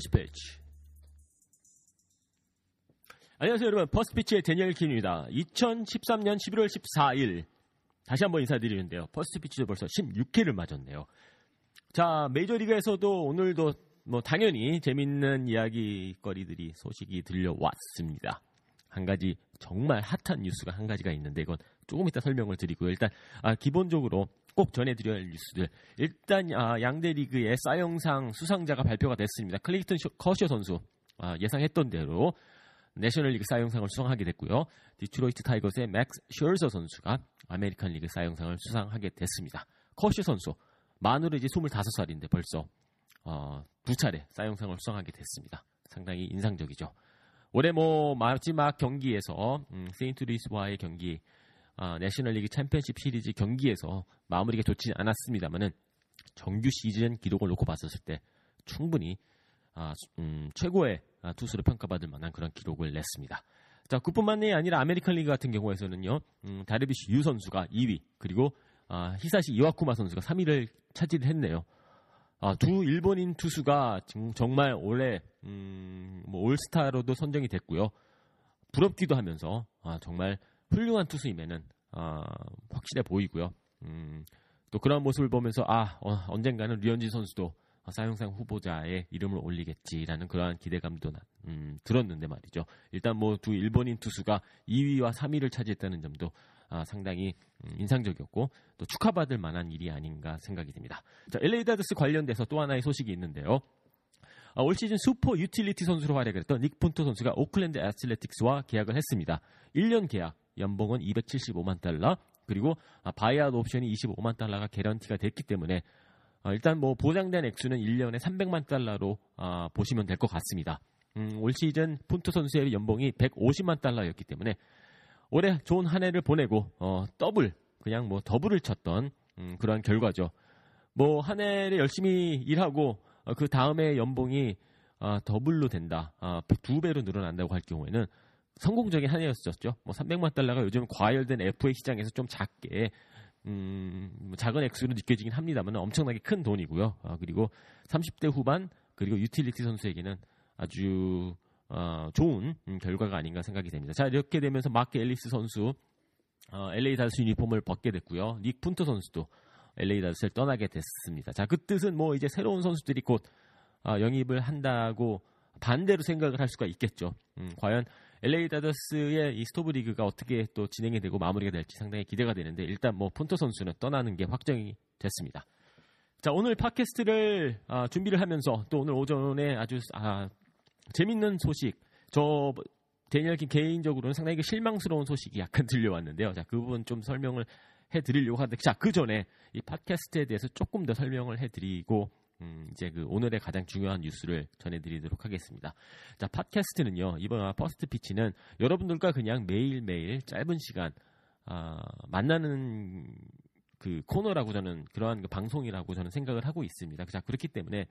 First pitch. 안녕하세요, 여러분. 퍼스트 피치의 데니엘 킴입니다. 2013년 11월 14일 다시 한번 인사드리는데요. 퍼스트 피치도 벌써 16회를 맞았네요. 자, 메이저리그에서도 오늘도 뭐 당연히 재밌는 이야기거리들이 소식이 들려왔습니다. 한 가지 정말 hot한 뉴스가 한 가지가 있는데 이건 조금 이따 설명을 드리고요. 일단 아, 기본적으로 꼭 전해드려야 할 뉴스들. 일단 아, 양대 리그의 사이영상 수상자가 발표가 됐습니다. 클레이튼 쇼- 커쇼 선수 아, 예상했던 대로 내셔널리그 사이영상을 수상하게 됐고요. 디트로이트 타이거스의 맥스 셔저 선수가 아메리칸 리그 사이영상을 수상하게 됐습니다. 커쇼 선수 만으로 이제 25살인데 벌써 어, 두 차례 사이영상을 수상하게 됐습니다. 상당히 인상적이죠. 올해 뭐 마지막 경기에서 음, 세인트루이스와의 경기 아, 내셔널리그 챔피언십 시리즈 경기에서 마무리가 좋지 않았습니다만은 정규 시즌 기록을 놓고 봤었을 때 충분히 아, 수- 음, 최고의 아, 투수로 평가받을 만한 그런 기록을 냈습니다. 자, 그뿐만이 아니라 아메리칸 리그 같은 경우에서는요, 음, 다르비시 유 선수가 2위, 그리고 아, 히사시 이와쿠마 선수가 3위를 차지했네요. 아, 두 일본인 투수가 정- 정말 올해 음, 뭐 올스타로도 선정이 됐고요. 부럽기도 하면서 아, 정말 훌륭한 투수임에는 아, 확실해 보이고요. 음, 또 그런 모습을 보면서 아 어, 언젠가는 류현진 선수도 사용상 후보자의 이름을 올리겠지라는 그러한 기대감도 나- 음, 들었는데 말이죠. 일단 뭐 두 일본인 투수가 2위와 3위를 차지했다는 점도 아, 상당히 음, 인상적이었고 또 축하받을 만한 일이 아닌가 생각이 듭니다. 자, LA 다저스 관련돼서 또 하나의 소식이 있는데요. 아, 올 시즌 슈퍼 유틸리티 선수로 활약했던 닉 푼토 선수가 오클랜드 애슬레틱스와 계약을 했습니다. 1년 계약, 연봉은 275만 달러, 그리고 아, buyout 옵션이 25만 달러가 개런티가 됐기 때문에 아, 일단 뭐 보장된 액수는 1년에 300만 달러로 아, 보시면 될 것 같습니다. 음, 올 시즌 푼토 선수의 연봉이 150만 달러였기 때문에 올해 좋은 한 해를 보내고 어, 더블 그냥 뭐 더블을 쳤던 음, 그러한 결과죠. 뭐 한 해를 열심히 일하고 어, 그 다음에 연봉이 아, 더블로 된다, 아, 두 배로 늘어난다고 할 경우에는 성공적인 한 해였었죠. 뭐 300만 달러가 요즘 과열된 FA 시장에서 좀 작게 음, 뭐 작은 액수로 느껴지긴 합니다만 엄청나게 큰 돈이고요. 아, 그리고 30대 후반 그리고 유틸리티 선수에게는 아주 어, 좋은 음, 결과가 아닌가 생각이 됩니다. 자 이렇게 되면서 마크 엘리스 선수 어, LA 다저스 유니폼을 벗게 됐고요. 닉 푼토 선수도 LA 다저스를 떠나게 됐습니다. 자 그 뜻은 뭐 이제 새로운 선수들이 곧 아, 영입을 한다고 반대로 생각을 할 수가 있겠죠. 음, 과연 LA 다저스의 이 스토브 리그가 어떻게 또 진행이 되고 마무리가 될지 상당히 기대가 되는데 일단 뭐 푼토 선수는 떠나는 게 확정이 됐습니다. 자 오늘 팟캐스트를 아, 준비를 하면서 또 오늘 오전에 아주 아, 재밌는 소식 저 데니얼 킴 개인적으로는 상당히 그 실망스러운 소식이 약간 들려왔는데요. 자 그 부분 좀 설명을 해드리려고 하는데 자 그 전에 이 팟캐스트에 대해서 조금 더 설명을 해드리고 음, 이제 그 오늘의 가장 중요한 뉴스를 전해드리도록 하겠습니다. 자, 팟캐스트는요, 이번 퍼스트 피치는 여러분들과 그냥 매일매일 짧은 시간, 아, 만나는 그 코너라고 저는 그러한 그 방송이라고 저는 생각을 하고 있습니다. 자, 그렇기 때문에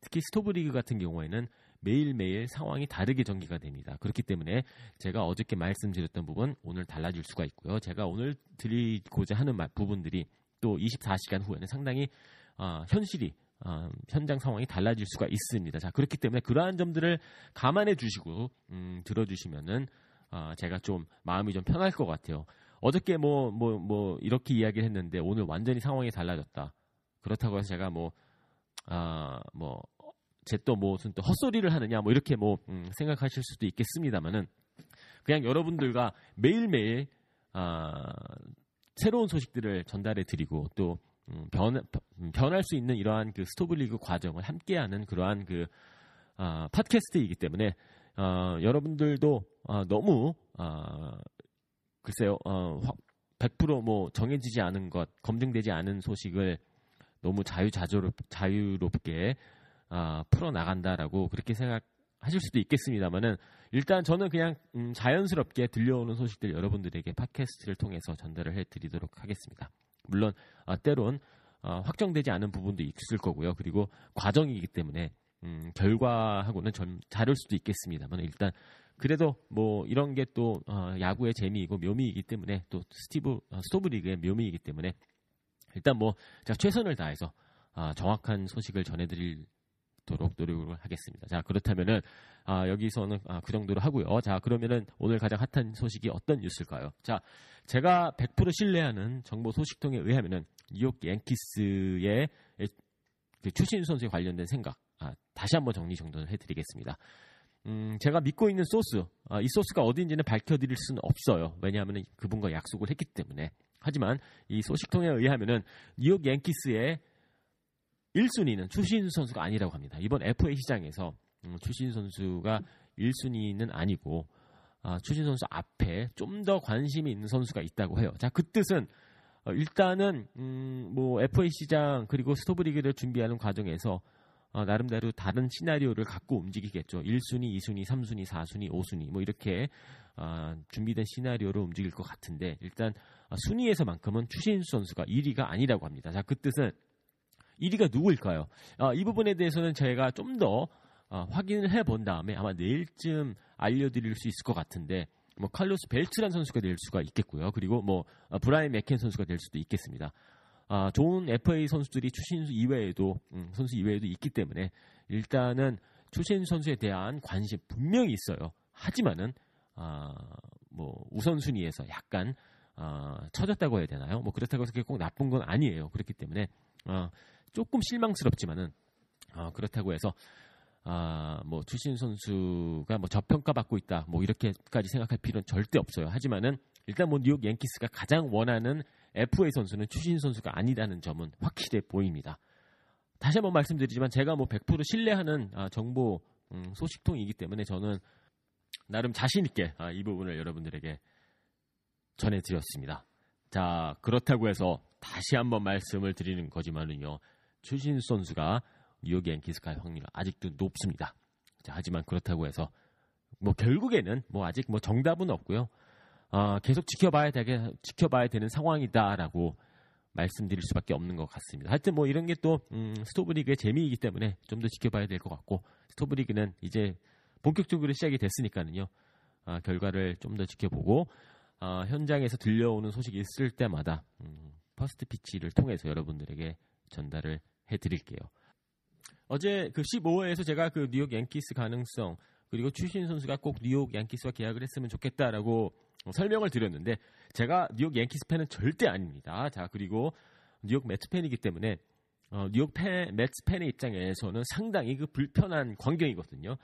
특히 스토브 리그 같은 경우에는 매일매일 상황이 다르게 전개가 됩니다. 그렇기 때문에 제가 어저께 말씀드렸던 부분 오늘 달라질 수가 있고요. 제가 오늘 드리고자 하는 부분들이 또 24시간 후에는 상당히 어, 현실이 어, 현장 상황이 달라질 수가 있습니다. 자 그렇기 때문에 그러한 점들을 감안해 주시고 음, 들어주시면은 어, 제가 좀 마음이 좀 편할 것 같아요. 어저께 뭐 뭐, 뭐, 이렇게 이야기를 했는데 오늘 완전히 상황이 달라졌다. 그렇다고 해서 제가 뭐, 아, 뭐, 쟤또 무슨 또 헛소리를 하느냐 뭐 이렇게 뭐 음, 생각하실 수도 있겠습니다만은 그냥 여러분들과 매일매일 아, 새로운 소식들을 전달해 드리고 또 음, 변, 변할 수 있는 이러한 그 스토브리그 과정을 함께하는 그러한 그 아, 팟캐스트이기 때문에 어, 여러분들도 어, 너무 어, 글쎄요 어, 100%뭐 정해지지 않은 것 검증되지 않은 소식을 너무 자유자조롭 자유롭게 어, 풀어 나간다라고 그렇게 생각하실 수도 있겠습니다만은 일단 저는 그냥 음, 자연스럽게 들려오는 소식들 여러분들에게 팟캐스트를 통해서 전달을 해드리도록 하겠습니다. 물론 어, 때론 어, 확정되지 않은 부분도 있을 거고요. 그리고 과정이기 때문에 음, 결과하고는 좀 다를 수도 있겠습니다만 일단 그래도 뭐 이런 게 또 어, 야구의 재미이고 묘미이기 때문에 또 스티브 어, 스토브 리그의 묘미이기 때문에 일단 뭐 제가 최선을 다해서 어, 정확한 소식을 전해드릴 있도록 노력을 하겠습니다. 자, 그렇다면은 아, 여기서는 아, 그 정도로 하고요. 자, 그러면은 오늘 가장 hot한 소식이 어떤 뉴스일까요? 자, 제가 100% 신뢰하는 정보 소식통에 의하면은 뉴욕 양키스의 그 추신수 선수에 관련된 생각 아, 다시 한번 정리 정돈을 해드리겠습니다. 음, 제가 믿고 있는 소스, 아, 이 소스가 어디인지는 밝혀드릴 수는 없어요. 왜냐하면 그분과 약속을 했기 때문에. 하지만 이 소식통에 의하면은 뉴욕 양키스의 1순위는 추신 선수가 아니라고 합니다. 이번 FA 시장에서 음, 추신 선수가 1순위는 아니고 아, 추신 선수 앞에 좀 더 관심이 있는 선수가 있다고 해요. 자, 그 뜻은 어, 일단은 음, 뭐 FA 시장 그리고 스토브리그를 준비하는 과정에서 어, 나름대로 다른 시나리오를 갖고 움직이겠죠. 1순위, 2순위, 3순위, 4순위, 5순위 뭐 이렇게 어, 준비된 시나리오로 움직일 것 같은데 일단 어, 순위에서만큼은 추신수 선수가 1위가 아니라고 합니다. 자, 그 뜻은 1위가 누구일까요? 어, 이 부분에 대해서는 제가 좀더 어, 확인을 해 본 다음에 아마 내일쯤 알려드릴 수 있을 것 같은데 뭐 칼로스 벨츠란 선수가 될 수가 있겠고요. 그리고 뭐 어, 브라인 맥켄 선수가 될 수도 있겠습니다. 아, 좋은 FA 선수들이 추신수 이외에도 음, 선수 이외에도 있기 때문에 일단은 추신수 선수에 대한 관심 분명히 있어요. 하지만은 아, 뭐 우선순위에서 약간 아, 처졌다고 해야 되나요? 뭐 그렇다고 해서 그게 꼭 나쁜 건 아니에요. 그렇기 때문에 아, 조금 실망스럽지만은 어, 그렇다고 해서 아, 뭐 추신 선수가 뭐 저평가받고 있다. 뭐 이렇게까지 생각할 필요는 절대 없어요. 하지만은 일단 뭐 뉴욕 양키스가 가장 원하는 FA 선수는 추신 선수가 아니라는 점은 확실해 보입니다. 다시 한번 말씀드리지만 제가 뭐 100% 신뢰하는 아, 정보 음, 소식통이기 때문에 저는 나름 자신 있게 아, 이 부분을 여러분들에게 전해드렸습니다. 자 그렇다고 해서 다시 한번 말씀을 드리는 거지만은요. 추신 선수가 뉴욕 양키스 갈 확률은 아직도 높습니다. 자, 하지만 그렇다고 해서 뭐 결국에는 뭐 아직 뭐 정답은 없고요. 어, 계속 지켜봐야 되게 지켜봐야 되는 상황이다라고 말씀드릴 수밖에 없는 것 같습니다. 하여튼 뭐 이런 게 또 음, 스토브리그의 재미이기 때문에 좀 더 지켜봐야 될 것 같고 스토브리그는 이제 본격적으로 시작이 됐으니까는요. 어, 결과를 좀 더 지켜보고 어, 현장에서 들려오는 소식이 있을 때마다 음, 퍼스트 피치를 통해서 여러분들에게 전달을 해드릴게요. 어제 그 15회에서 제가 그 뉴욕 양키스 가능성 그리고 추신 선수가 꼭 뉴욕 양키스와 계약을 했으면 좋겠다라고 설명을 드렸는데 제가 뉴욕 양키스 팬은 절대 아닙니다. 자 그리고 뉴욕 매트 팬이기 때문에 어, 뉴욕 팬, 매트 팬의 입장에서는 상당히 그 불편한 광경이거든요.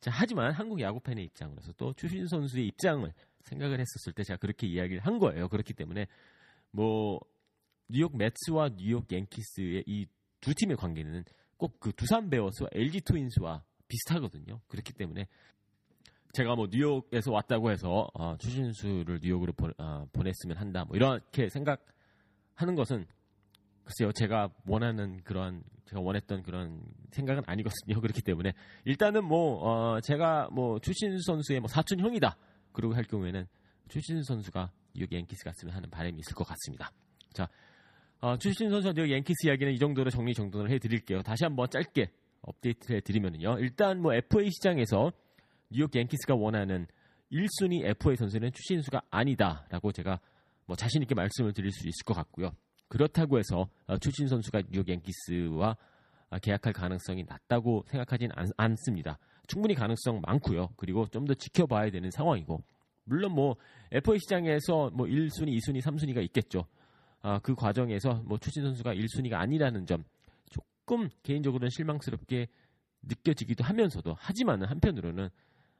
자, 하지만 한국 야구 팬의 입장으로서 또 추신 선수의 입장을 생각을 했었을 때 제가 그렇게 이야기를 한 거예요. 그렇기 때문에 뭐 뉴욕 매츠와 뉴욕 양키스의 이 두 팀의 관계는 꼭 그 두산 베어스와 LG 트윈스와 비슷하거든요. 그렇기 때문에 제가 뭐 뉴욕에서 왔다고 해서 어, 추신수를 뉴욕으로 보, 어, 보냈으면 한다. 뭐 이렇게 생각하는 것은 글쎄요, 제가 원하는 그런 제가 원했던 그런 생각은 아니거든요. 그렇기 때문에 일단은 뭐 어, 제가 뭐 추신수 선수의 뭐 사촌 형이다. 그러고 할 경우에는 추신수 선수가 뉴욕 양키스 갔으면 하는 바람이 있을 것 같습니다. 자, 어, 추신 선수와 양 양키스 이야기는 이 정도로 정리 정돈을 해드릴게요. 다시 한번 짧게 업데이트를 해드리면요. 일단 뭐 FA 시장에서 뉴욕 양키스가 원하는 1순위 FA 선수는 추신수가 아니다라고 제가 뭐 자신 있게 말씀을 드릴 수 있을 것 같고요. 그렇다고 해서 어, 추신 선수가 뉴욕 양키스와 아, 계약할 가능성이 낮다고 생각하진 않, 습니다 충분히 가능성 많고요. 그리고 좀 더 지켜봐야 되는 상황이고 물론 뭐 FA 시장에서 뭐 1순위, 2순위, 3순위가 있겠죠. 아, 그 과정에서 뭐 추신 선수가 1순위가 아니라는 점 조금 개인적으로는 실망스럽게 느껴지기도 하면서도 하지만은 한편으로는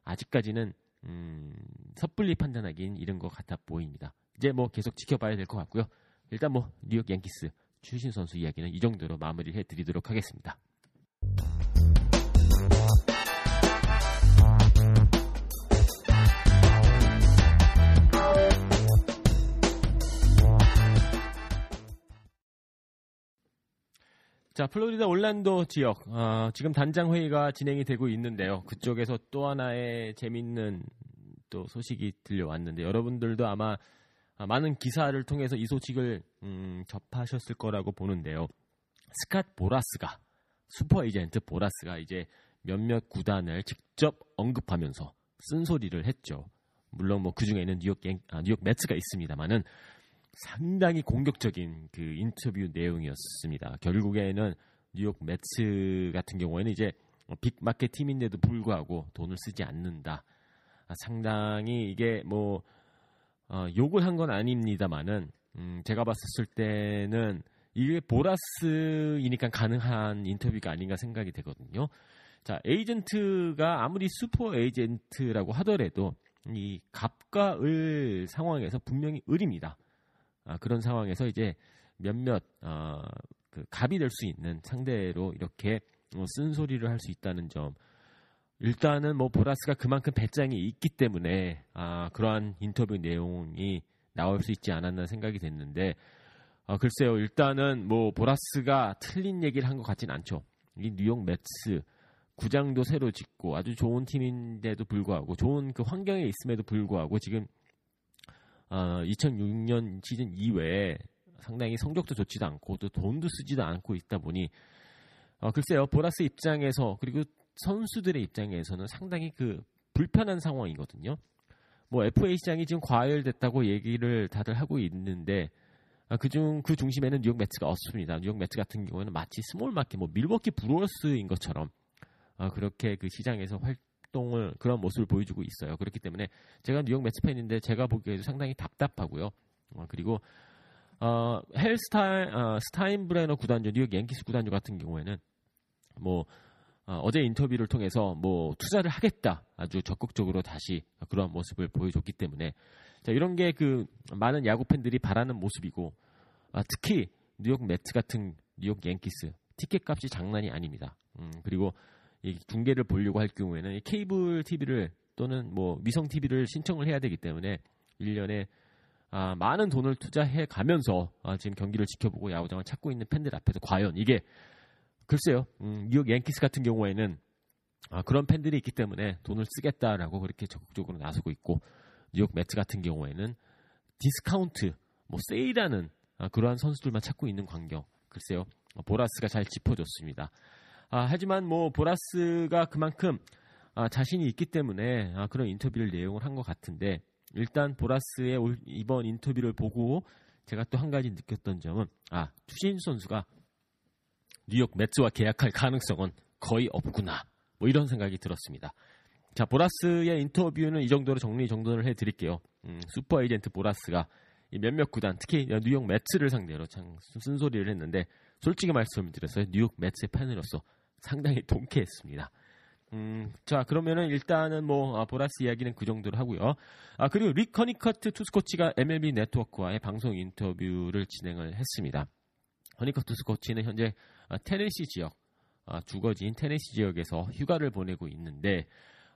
아직까지는 음, 섣불리 판단하기는 이런 것 같아 보입니다. 이제 뭐 계속 지켜봐야 될 것 같고요. 일단 뭐 뉴욕 양키스 추신 선수 이야기는 이 정도로 마무리를 해드리도록 하겠습니다. 자, 플로리다 올란도 지역 어, 지금 단장 회의가 진행이 되고 있는데요. 그쪽에서 또 하나의 재밌는 또 소식이 들려왔는데 여러분들도 아마 많은 기사를 통해서 이 소식을 음, 접하셨을 거라고 보는데요. 스캇 보라스가 슈퍼 에이전트 보라스가 이제 몇몇 구단을 직접 언급하면서 쓴소리를 했죠. 물론 뭐 그 중에는 뉴욕 아, 뉴욕 메츠가 있습니다만은 상당히 공격적인 그 인터뷰 내용이었습니다. 결국에는 뉴욕 메츠 같은 경우에는 이제 big market 팀인데도 불구하고 돈을 쓰지 않는다. 아, 상당히 이게 뭐 어, 욕을 한 건 아닙니다만은 음, 제가 봤을 때는 이게 보라스이니까 가능한 인터뷰가 아닌가 생각이 되거든요. 자, 에이전트가 아무리 슈퍼 에이전트라고 하더라도 이 갑과 을 상황에서 분명히 을입니다. 아, 그런 상황에서 이제 몇몇 어, 그 갑이 될 수 있는 상대로 이렇게 어, 쓴소리를 할 수 있다는 점. 일단은 뭐 보라스가 그만큼 배짱이 있기 때문에 아, 그러한 인터뷰 내용이 나올 수 있지 않았나 생각이 됐는데 아, 글쎄요 일단은 뭐 보라스가 틀린 얘기를 한 것 같진 않죠. 이 뉴욕 매츠 구장도 새로 짓고 아주 좋은 팀인데도 불구하고 좋은 그 환경에 있음에도 불구하고 지금 어, 2006년 시즌 이외에 상당히 성적도 좋지도 않고 또 돈도 쓰지도 않고 있다 보니 어, 글쎄요 보라스 입장에서 그리고 선수들의 입장에서는 상당히 그 불편한 상황이거든요. 뭐 FA 시장이 지금 과열됐다고 얘기를 다들 하고 있는데 아, 그중 그 중심에는 뉴욕 메츠가 없습니다. 뉴욕 메츠 같은 경우에는 마치 small market, 뭐 밀워키 브루어스인 것처럼 아, 그렇게 그 시장에서 활, 활동을 그런 모습을 보여주고 있어요. 그렇기 때문에 제가 뉴욕 매츠 팬인데 제가 보기에도 상당히 답답하고요. 어, 그리고 어, 헬스타인 어, 스타인브레너 구단주 뉴욕 양키스 구단주 같은 경우에는 뭐 어, 제 인터뷰를 통해서 뭐 투자를 하겠다 아주 적극적으로 다시 그런 모습을 보여줬기 때문에 자, 이런 게 그 많은 야구 팬들이 바라는 모습이고 아, 특히 뉴욕 매츠 같은 뉴욕 양키스 티켓 값이 장난이 아닙니다. 음, 그리고 이 중계를 보려고 할 경우에는 이 케이블 TV를 또는 뭐 위성 TV를 신청을 해야 되기 때문에 1년에 아, 많은 돈을 투자해 가면서 아, 지금 경기를 지켜보고 야구장을 찾고 있는 팬들 앞에서 과연 이게 글쎄요 음, 뉴욕 양키스 같은 경우에는 아, 그런 팬들이 있기 때문에 돈을 쓰겠다라고 그렇게 적극적으로 나서고 있고 뉴욕 메츠 같은 경우에는 디스카운트 뭐 세일하는 아, 그러한 선수들만 찾고 있는 광경 글쎄요 보라스가 잘 짚어줬습니다. 아, 하지만 뭐 보라스가 그만큼 아, 자신이 있기 때문에 아, 그런 인터뷰를 내용을 한 것 같은데 일단 보라스의 올, 이번 인터뷰를 보고 제가 또 한 가지 느꼈던 점은 아 추신수 선수가 뉴욕 메츠와 계약할 가능성은 거의 없구나 뭐 이런 생각이 들었습니다. 자 보라스의 인터뷰는 이 정도로 정리 정돈을 해드릴게요. 음, 슈퍼 에이전트 보라스가 몇몇 구단 특히 뉴욕 메츠를 상대로 참 쓴소리를 했는데 솔직히 말씀을 드렸어요. 뉴욕 메츠의 팬으로서 상당히 통쾌했습니다. 음, 자, 그러면은 일단은 뭐, 아, 보라스 이야기는 그 정도로 하고요. 아, 그리고 릭 허니커트 투수 코치가 MLB 네트워크와의 방송 인터뷰를 진행을 했습니다. 허니커트 투수 코치는 현재 아, 테네시 지역, 아, 주거지인 테네시 지역에서 휴가를 보내고 있는데,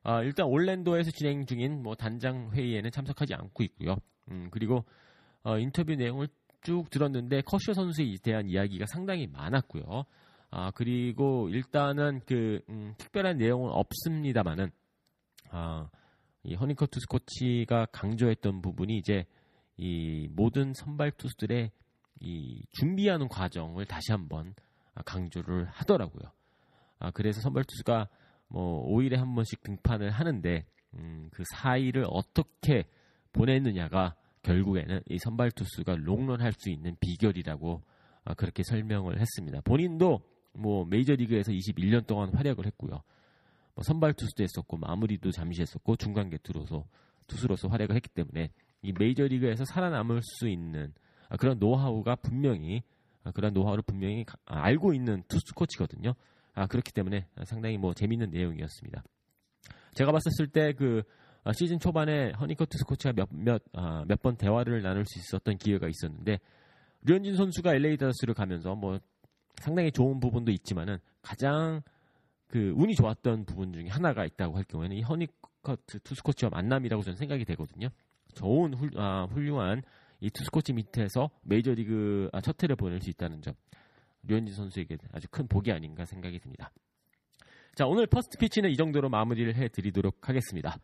아, 일단 올랜도에서 진행 중인 뭐 단장 회의에는 참석하지 않고 있고요. 음, 그리고 어, 인터뷰 내용을 쭉 들었는데 커쇼 선수에 대한 이야기가 상당히 많았고요. 아, 그리고 일단은 그, 음, 특별한 내용은 없습니다만은, 아, 이 허니커 투스 코치가 강조했던 부분이 이제 이 모든 선발 투수들의 이 준비하는 과정을 다시 한번 강조를 하더라고요. 아, 그래서 선발 투수가 뭐 5일에 한 번씩 등판을 하는데 음, 그 4일을 어떻게 보냈느냐가 결국에는 이 선발 투수가 롱런할 수 있는 비결이라고 아, 그렇게 설명을 했습니다. 본인도 뭐 메이저리그에서 21년 동안 활약을 했고요. 뭐 선발 투수도 했었고 마무리도 잠시 했었고 중간 개투로서 투수로서 활약을 했기 때문에 이 메이저리그에서 살아남을 수 있는 아, 그런 노하우가 분명히 아, 그런 노하우를 분명히 가- 아, 알고 있는 투수 코치거든요. 아, 그렇기 때문에 상당히 뭐 재밌는 내용이었습니다. 제가 봤었을 때 그 시즌 초반에 허니커트 투수 코치가 몇몇 번 대화를 나눌 수 있었던 기회가 있었는데 류현진 선수가 LA 다저스를 가면서 뭐 상당히 좋은 부분도 있지만은 가장 그 운이 좋았던 부분 중에 하나가 있다고 할 경우에는 이 허니커트 투수 코치와 만남이라고 저는 생각이 되거든요. 좋은 훌, 아, 훌륭한 이 투수 코치 밑에서 메이저리그 아, 첫 해를 보낼 수 있다는 점 류현진 선수에게 아주 큰 복이 아닌가 생각이 듭니다. 자 오늘 퍼스트 피치는 이 정도로 마무리를 해드리도록 하겠습니다.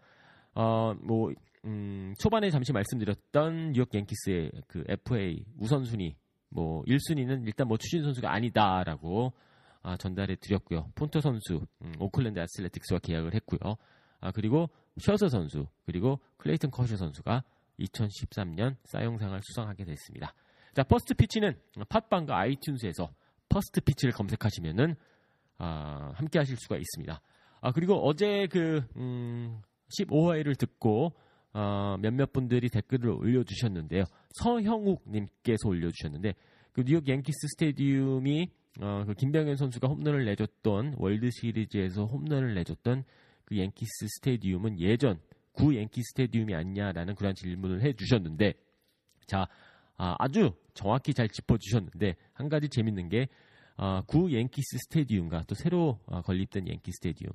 어, 뭐 음, 초반에 잠시 말씀드렸던 뉴욕 양키스의 그 FA 우선순위 뭐 1순위는 일단 뭐 추신수 선수가 아니다라고 아, 전달해 드렸고요. 푼토 선수 음, 오클랜드 애슬레틱스와 계약을 했고요. 아, 그리고 셔저 선수 그리고 클레이튼 커쇼 선수가 2013년 사이영상을 수상하게 됐습니다. 자, 퍼스트 피치는 팟빵과 아이튠즈에서 퍼스트 피치를 검색하시면은 아, 함께 하실 수가 있습니다. 아, 그리고 어제 그 음, 15화를 듣고 어, 몇몇 분들이 댓글을 올려주셨는데요. 서형욱 님께서 올려주셨는데 그 뉴욕 양키스 스테디움이 어, 그 김병현 선수가 홈런을 내줬던 월드 시리즈에서 홈런을 내줬던 그 양키스 스테디움은 예전 구 양키 스테디움이 아니냐라는 그런 질문을 해주셨는데 자 아, 아주 정확히 잘 짚어주셨는데 한 가지 재밌는 게 아, 구 양키스 스테디움과 또 새로 아, 건립된 양키 스테디움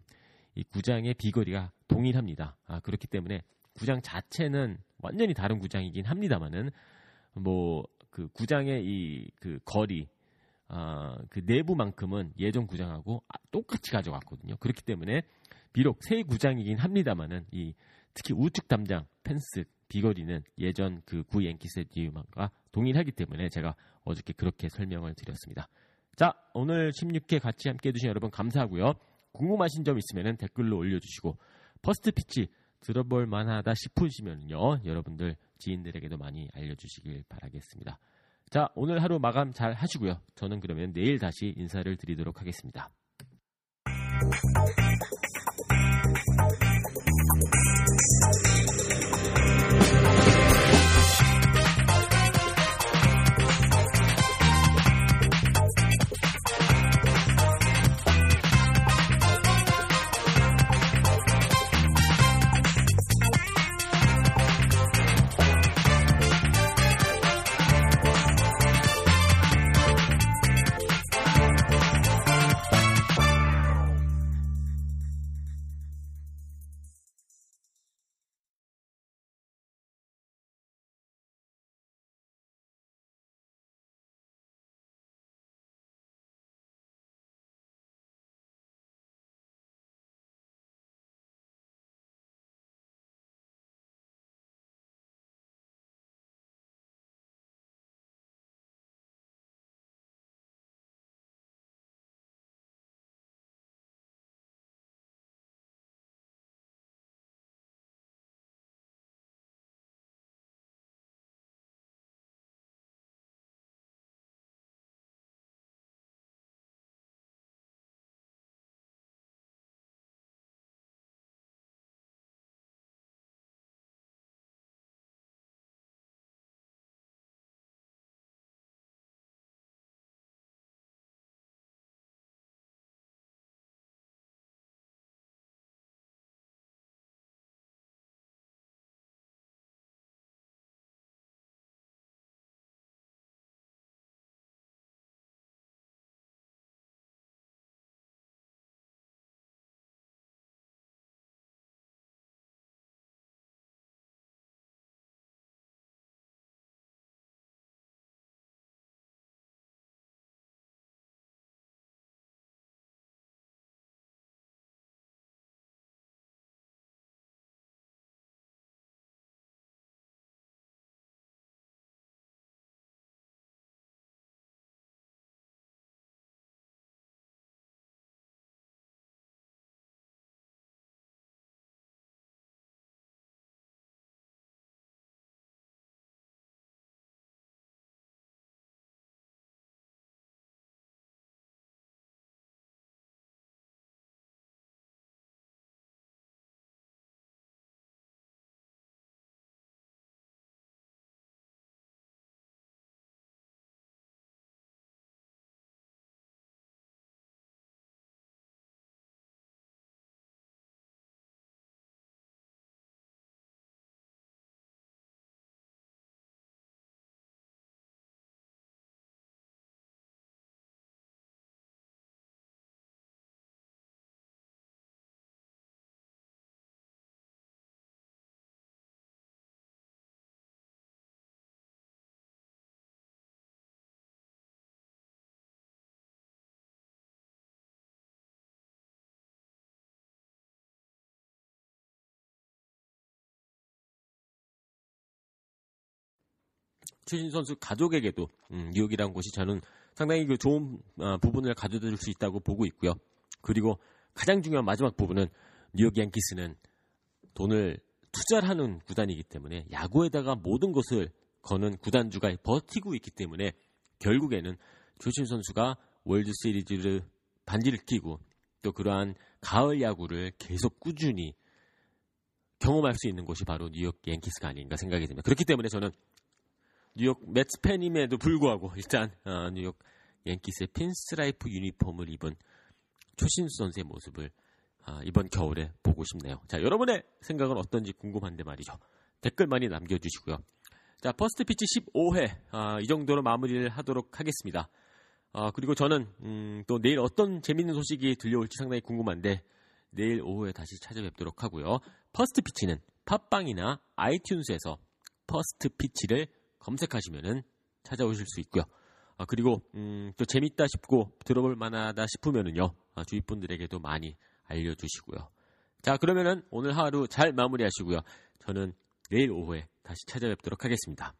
이 구장의 비거리가 동일합니다. 아, 그렇기 때문에 구장 자체는 완전히 다른 구장이긴 합니다만은 뭐 그 구장의 이 그 거리 아, 그 내부만큼은 예전 구장하고 아, 똑같이 가져갔거든요. 그렇기 때문에 비록 새 구장이긴 합니다만은 이 특히 우측 담장 펜스 비거리는 예전 그 구 양키 스테디움과 동일하기 때문에 제가 어저께 그렇게 설명을 드렸습니다. 자, 오늘 16회 같이 함께 해주신 여러분 감사하고요. 궁금하신 점 있으면 댓글로 올려주시고 퍼스트 피치 들어볼 만하다 싶으시면요 여러분들 지인들에게도 많이 알려주시길 바라겠습니다. 자 오늘 하루 마감 잘 하시고요. 저는 그러면 내일 다시 인사를 드리도록 하겠습니다. 최신 선수 가족에게도 음, 뉴욕이라는 곳이 저는 상당히 그 좋은 어, 부분을 가져다 줄 수 있다고 보고 있고요. 그리고 가장 중요한 마지막 부분은 뉴욕 양키스는 돈을 투자를 하는 구단이기 때문에 야구에다가 모든 것을 거는 구단주가 버티고 있기 때문에 결국에는 조신 선수가 월드 시리즈를 반지를 끼고 또 그러한 가을 야구를 계속 꾸준히 경험할 수 있는 곳이 바로 뉴욕 양키스가 아닌가 생각이 듭니다. 그렇기 때문에 저는 뉴욕 메츠 팬임에도 불구하고 일단 어, 뉴욕 양키스의 핀스트라이프 유니폼을 입은 추신수 선수의 모습을 아, 이번 겨울에 보고 싶네요. 자, 여러분의 생각은 어떤지 궁금한데 말이죠. 댓글 많이 남겨주시고요. 자, 퍼스트 피치 15회 아, 이 정도로 마무리를 하도록 하겠습니다. 아, 그리고 저는 음, 또 내일 어떤 재밌는 소식이 들려올지 상당히 궁금한데 내일 오후에 다시 찾아뵙도록 하고요. 퍼스트 피치는 팟빵이나 아이튠즈에서 퍼스트 피치를 검색하시면은 찾아오실 수 있고요. 아, 그리고 음, 또 재밌다 싶고 들어볼 만하다 싶으면은요 아, 주위 분들에게도 많이 알려주시고요. 자 그러면은 오늘 하루 잘 마무리하시고요. 저는 내일 오후에 다시 찾아뵙도록 하겠습니다.